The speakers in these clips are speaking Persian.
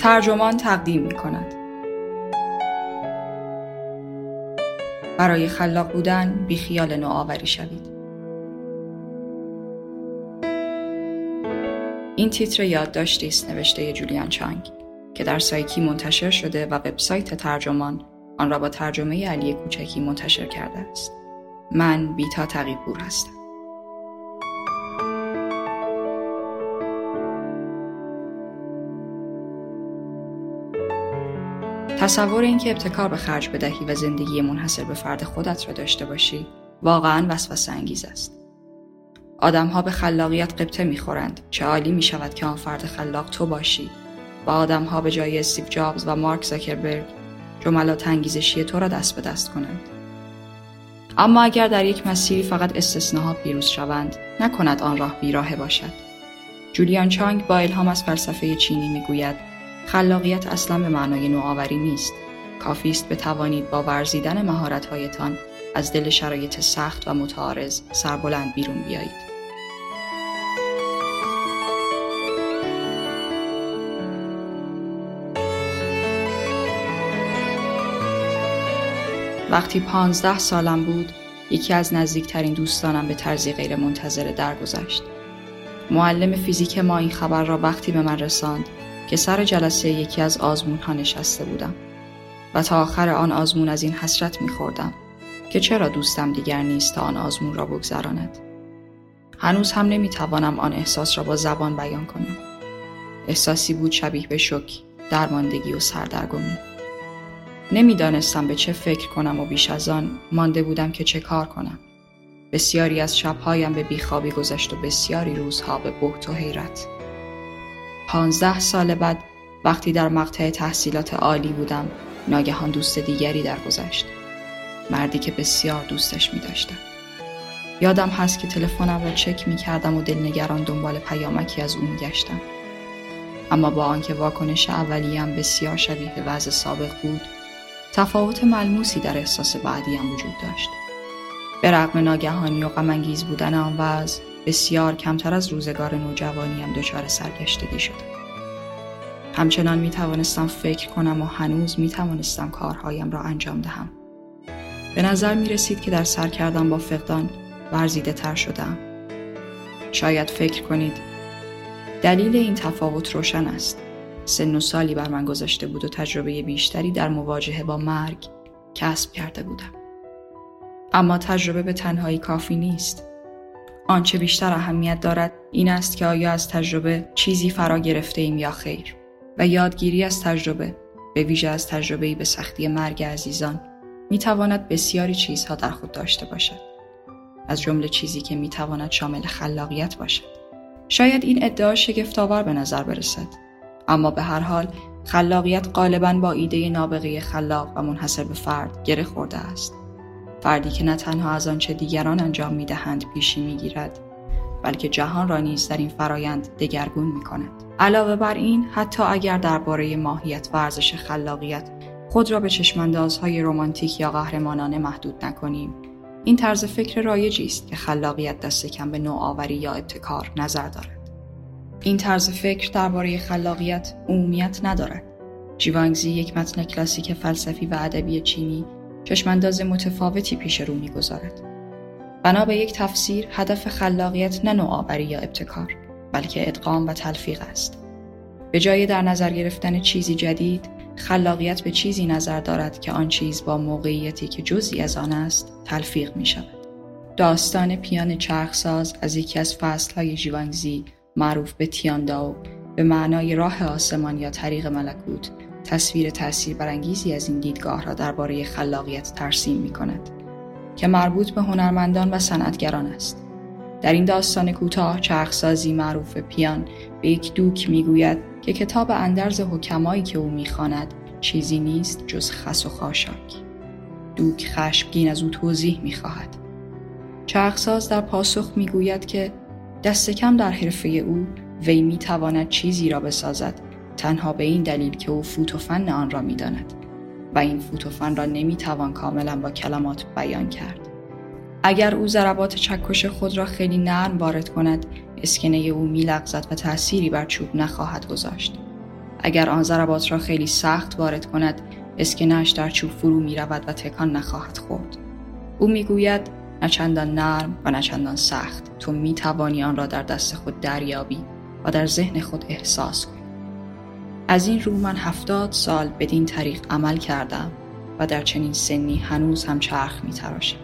ترجمان تقدیم می کند. برای خلاق بودن بی خیال نوآوری شوید. این تیتر یادداشتی است نوشته جولیان چانگ که در سایکی منتشر شده و وبسایت ترجمان آن را با ترجمه علی کوچکی منتشر کرده است. من بیتا تقیبور هستم. تصور اینکه ابتکار به خرج بدهی و زندگی منحصر به فرد خودت را داشته باشی واقعا وسوسه انگیز است. آدمها به خلاقیت قبطه می‌خورند چه عالی می شود که آن فرد خلاق تو باشی و آدمها به جای استیو جابز و مارک زاکربرگ جملات انگیزشی تو را دست به دست کنند. اما اگر در یک مسیری فقط استثناها پیروز شوند نکند آن راه بیراه باشد جولیان چانگ با الهام از فلسفه چینی می‌گوید خلاقیت اصلا به معنای نوآوری نیست کافی است بتوانید با ورزیدن مهارتهایتان از دل شرایط سخت و متعارض سربلند بیرون بیایید وقتی پانزده سالم بود یکی از نزدیکترین دوستانم به طرزی غیر منتظره درگذشت. معلم فیزیک ما این خبر را وقتی به من رساند که سر جلسه یکی از آزمون ها نشسته بودم و تا آخر آن آزمون از این حسرت میخوردم که چرا دوستم دیگر نیست تا آن آزمون را بگذراند. هنوز هم نمی‌توانم آن احساس را با زبان بیان کنم. احساسی بود شبیه به شک، درماندگی و سردرگمی. نمی‌دانستم به چه فکر کنم و بیش از آن مانده بودم که چه کار کنم. بسیاری از شبهایم به بیخوابی گذشت و بسیاری روزها به بحت و حیرت. پانزده سال بعد وقتی در مقطع تحصیلات عالی بودم ناگهان دوست دیگری درگذشت. مردی که بسیار دوستش می داشتم. یادم هست که تلفنم را چک می کردم و دلنگران دنبال پیامکی از او می گشتم. اما با آنکه واکنش اولیه‌ام بسیار شبیه وضع سابق بود تفاوت ملموسی در احساس بعدیم وجود داشت. به رغم ناگهانی و غمانگیز بودن آن وضع بسیار کمتر از روزگار نوجوانیم دچار سرگشتگی شدم. همچنان می توانستم فکر کنم و هنوز می توانستم کارهایم را انجام دهم. به نظر می رسید که در سر کردم با فقدان ورزیده تر شدم. شاید فکر کنید دلیل این تفاوت روشن است. سن و سالی بر من گذاشته بود و تجربه بیشتری در مواجهه با مرگ کسب کرده بودم. اما تجربه به تنهایی کافی نیست. آنچه بیشتر اهمیت دارد این است که آیا از تجربه چیزی فرا گرفته ایم یا خیر و یادگیری از تجربه به ویژه از تجربه به سختی مرگ عزیزان می تواند بسیاری چیزها در خود داشته باشد. از جمله چیزی که می تواند شامل خلاقیت باشد. شاید این ادعا شگفتآور به نظر برسد اما به هر حال خلاقیت غالبا با ایده نابغه خلاق و منحصر به فرد گره خورده است فردی که نه تنها از آنچه دیگران انجام می‌دهند پیشی می‌گیرد بلکه جهان را نیز در این فرایند دگرگون می کند. علاوه بر این حتی اگر درباره ماهیت و ارزش خلاقیت خود را به چشماندازهای رمانتیک یا قهرمانانه محدود نکنیم این طرز فکر رایجی است که خلاقیت دست کم به نوآوری یا ابتکار نظر دارد این طرز فکر درباره خلاقیت عمومیت ندارد. جیوانگزی یک متن کلاسیک فلسفی و ادبی چینی چشمانداز متفاوتی پیش رو می‌گذارد. بنا به یک تفسیر هدف خلاقیت نه نوآوری یا ابتکار بلکه ادغام و تلفیق است. به جای در نظر گرفتن چیزی جدید خلاقیت به چیزی نظر دارد که آن چیز با موقعیتی که جزی از آن است تلفیق می شود. داستان پیان چرخساز از یکی از فصلهای جیوانگزی معروف به تیانداو به معنای راه آسمان یا طریق ملکوت تصویر تاثیر برانگیزی از این دیدگاه را درباره خلاقیت ترسیم می کند که مربوط به هنرمندان و صنعتگران است. در این داستان کوتاه چرخسازی معروف پیان به یک دوک می‌گوید که کتاب اندرز حکمایی که او می‌خواند چیزی نیست جز خس و خاشاک. دوک خشمگین از او توضیح می‌خواهد. چرخساز در پاسخ می‌گوید که دست کم در حرفه او وی می تواند چیزی را بسازد تنها به این دلیل که او فوت و فن آن را می داند و این فوت و فن را نمی توان کاملا با کلمات بیان کرد. اگر او ضربات چکش خود را خیلی نرم وارد کند اسکنه او می لغزد و تأثیری بر چوب نخواهد گذاشت. اگر آن ضربات را خیلی سخت وارد کند اسکنش در چوب فرو می رود و تکان نخواهد خورد او می‌گوید نه چندان نرم و نه چندان سخت تو می توانی آن را در دست خود دریابی و در ذهن خود احساس کنی از این رو من هفتاد سال بدین طریق عمل کردم و در چنین سنی هنوز هم چرخ می تراشم.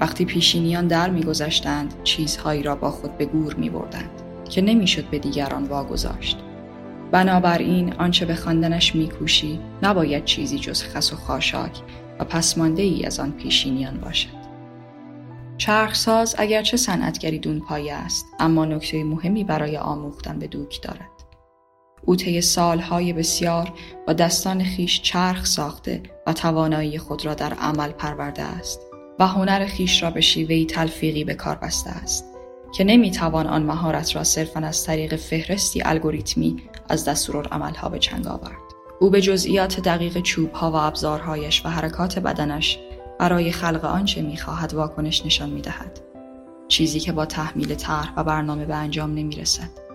وقتی پیشینیان در میگذشتند چیزهایی را با خود به گور می بردند که نمی‌شد به دیگران واگذاشت. بنابراین آنچه به خواندنش میکوشی نباید چیزی جز خس و خاشاک و پسمانده ای از آن پیشینیان باشد. چرخساز اگرچه صنعتگری دون پایه است اما نکته مهمی برای آموختن به دوک دارد. او طی سالهای بسیار با دستان خیش چرخ ساخته و توانایی خود را در عمل پرورده است و هنر خیش را به شیوهی تلفیقی به کار بسته است که نمی‌توان آن مهارت را صرفا از طریق فهرستی الگوریتمی از دستورالعملها به چنگ آورد. او به جزئیات دقیق چوبها و ابزارهایش و حرکات بدنش برای خلق آنچه می‌خواهد واکنش نشان می‌دهد. چیزی که با تحمیل طرح و برنامه به انجام نمی‌رسد.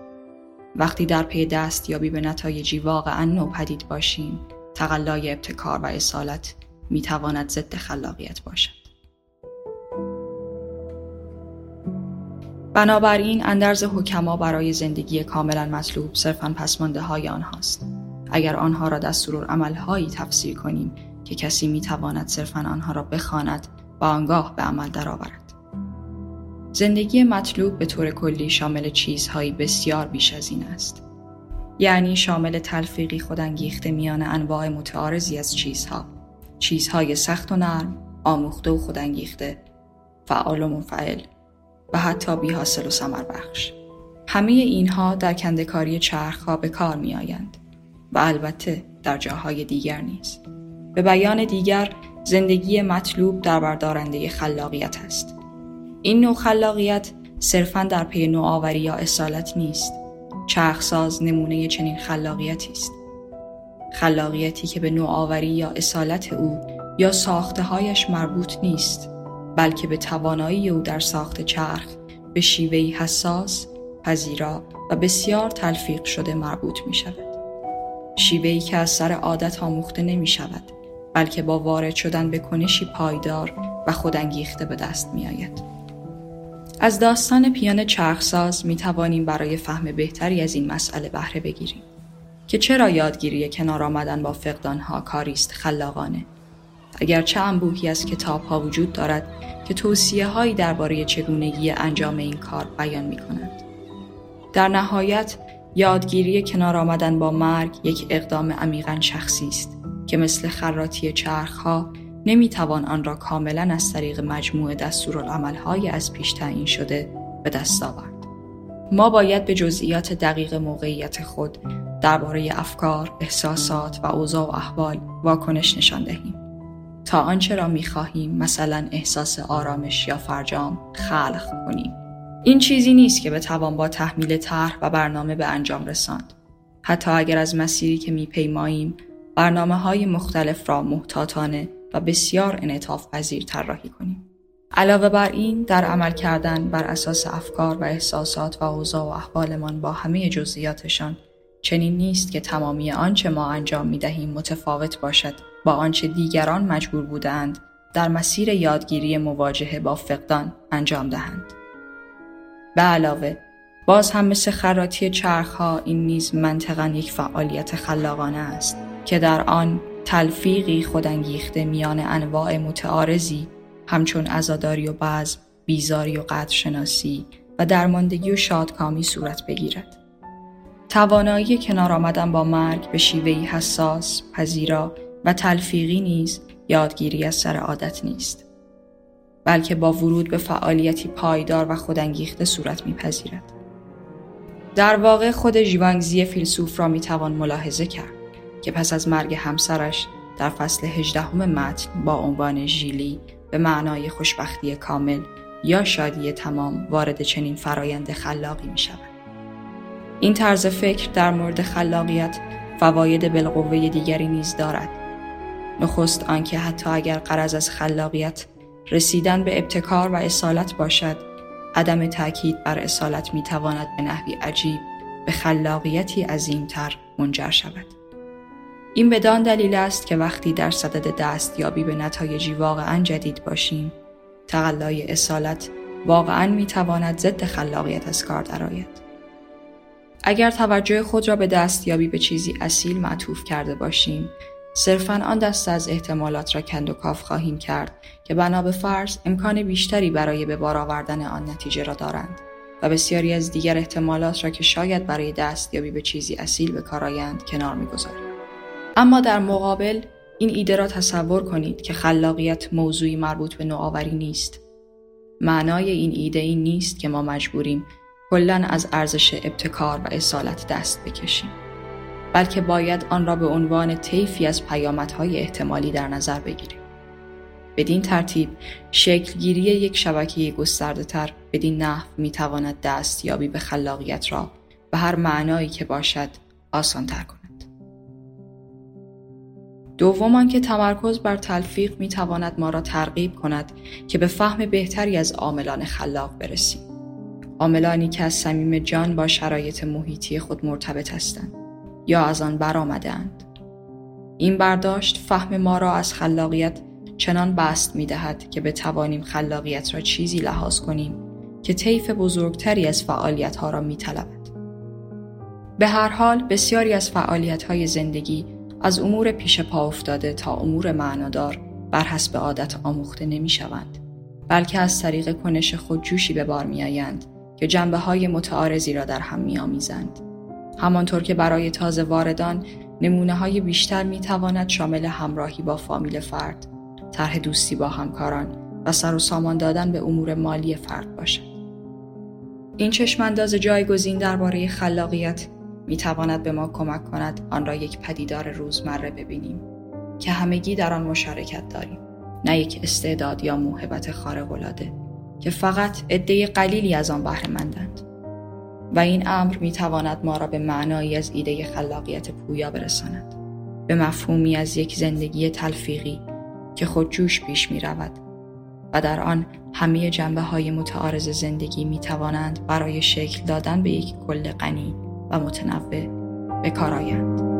وقتی در پی دستیابی به نتایجی واقعا نو پدید باشیم تقلای ابتکار و اصالت می‌تواند ضد خلاقیت باشد. بنابراین اندرز حکما برای زندگی کاملا مطلوب صرفا پسمانده های آنهاست. اگر آنها را هایی تفسیر کنیم که کسی می‌تواند صرفا آنها را بخواند و آنگاه به عمل درآورد. زندگی مطلوب به طور کلی شامل چیزهایی بسیار بیش از این است یعنی شامل تلفیقی خودانگیخته میان انواع متعارضی از چیزها چیزهای سخت و نرم آموخته و خودانگیخته فعال و منفعل و حتی بی حاصل و سمر بخش. همه اینها در کندکاری چرخها به کار می آیند و البته در جاهای دیگر نیز. به بیان دیگر زندگی مطلوب در بردارنده خلاقیت است. این نوع خلاقیت صرفا در پی نوآوری یا اصالت نیست. چرخساز نمونه چنین خلاقیتی است. خلاقیتی که به نوآوری یا اصالت او یا ساخته هایش مربوط نیست بلکه به توانایی او در ساخت چرخ به شیوهی حساس، پذیرا و بسیار تلفیق شده مربوط می شود. شیوهی که از سر عادت آموخته نمی شود بلکه با وارد شدن به کنشی پایدار و خودانگیخته به دست می آید. از داستان پیان چرخساز می توانیم برای فهم بهتری از این مسئله بهره بگیریم که چرا یادگیری کنار آمدن با فقدانها کاریست خلاقانه اگرچه انبوهی از کتاب ها وجود دارد که توصیه هایی درباره چگونگی انجام این کار بیان می کند. در نهایت یادگیری کنار آمدن با مرگ یک اقدام عمیقا شخصی است که مثل خراتی چرخ نمی توان آن را کاملا از طریق مجموع های از پیش تعیین شده به دست آورد. ما باید به جزئیات دقیق موقعیت خود درباره افکار، احساسات و اوضاع و احوال واکنش نشان دهیم. تا آنچه را می‌خواهیم مثلا احساس آرامش یا فرجام خلق کنیم این چیزی نیست که بتوان با تحمیل طرح و برنامه به انجام رساند حتی اگر از مسیری که میپیماییم برنامه های مختلف را محتاطانه و بسیار انعطاف پذیر طراحی کنیم علاوه بر این در عمل کردن بر اساس افکار و احساسات و اوضاع و احوالمان با همه جزئیاتشان چنین نیست که تمامی آنچه ما انجام می دهیم متفاوت باشد با آنچه دیگران مجبور بودند در مسیر یادگیری مواجهه با فقدان انجام دهند. به علاوه باز هم مثل خراتی چرخها این نیز منطقا یک فعالیت خلاقانه است که در آن تلفیقی خودانگیخته میان انواع متعارضی همچون ازاداری و بزم، بیزاری و قدرشناسی و درماندگی و شادکامی صورت بگیرد. توانایی کنار آمدن با مرگ به شیوهی حساس، پذیرا و تلفیقی نیز یادگیری از سر عادت نیست بلکه با ورود به فعالیتی پایدار و خودانگیخته صورت میپذیرد در واقع خود ژیوانگزی فیلسوف را می‌توان ملاحظه کرد که پس از مرگ همسرش در فصل هجدهم متن با عنوان ژیلی به معنای خوشبختی کامل یا شادی تمام وارد چنین فرایند خلاقی می شود. این طرز فکر در مورد خلاقیت فواید بالقوه دیگری نیز دارد نخست آنکه حتی اگر قرض از خلاقیت رسیدن به ابتکار و اصالت باشد عدم تاکید بر اصالت می‌تواند به نحوی عجیب به خلاقیتی عظیمتر منجر شود. این بدان دلیل است که وقتی در صدد دستیابی به نتایجی واقعا جدید باشیم، تقلای اصالت واقعا می‌تواند ضد خلاقیت از کار درآید. اگر توجه خود را به دستیابی به چیزی اصیل معطوف کرده باشیم، صرفا آن دست از احتمالات را کند و کاف خواهیم کرد که بنا به فرض امکان بیشتری برای به بار آوردن آن نتیجه را دارند و بسیاری از دیگر احتمالات را که شاید برای دستیابی به چیزی اصیل به کار آیند کنار می‌گذاریم اما در مقابل این ایده را تصور کنید که خلاقیت موضوعی مربوط به نوآوری نیست معنای این ایده این نیست که ما مجبوریم کلا از ارزش ابتکار و اصالت دست بکشیم بلکه باید آن را به عنوان طیفی از پیامدهای احتمالی در نظر بگیریم بدین ترتیب شکلگیری یک شبکه گسترده تر بدین نحو می تواند دستیابی به خلاقیت را به هر معنایی که باشد آسان تر کند. دوم که تمرکز بر تلفیق می تواند ما را ترغیب کند که به فهم بهتری از عاملان خلاق برسیم. عاملانی که از صمیم جان با شرایط محیطی خود مرتبط هستند یا از آن برآمدهاند. این برداشت فهم ما را از خلاقیت چنان بست می دهد که بتوانیم خلاقیت را چیزی لحاظ کنیم که طیف بزرگتری از فعالیت ها را می طلبد. به هر حال بسیاری از فعالیت های زندگی از امور پیش پا افتاده تا امور معنادار بر حسب عادت آموخته نمی شوند بلکه از طریق کنش خود جوشی به بار می آیند که جنبه های متعارضی را در هم می آمیزند. همانطور که برای تازه واردان نمونه های بیشتر می تواند شامل همراهی با فامیل فرد، طرح دوستی با همکاران و سر و سامان دادن به امور مالی فرد باشد. این چشمانداز جایگزین درباره خلاقیت می تواند به ما کمک کند آن را یک پدیدار روزمره ببینیم که همگی در آن مشارکت داریم. نه یک استعداد یا موهبت خارق‌العاده که فقط عده قلیلی از آن بهره مندند و این امر می تواند ما را به معنایی از ایده خلاقیت پویا برساند. به مفهومی از یک زندگی تلفیقی که خودجوش پیش می رود و در آن همه جنبه های متعارض زندگی می توانند برای شکل دادن به یک کل غنی و متنوع به کار آیند.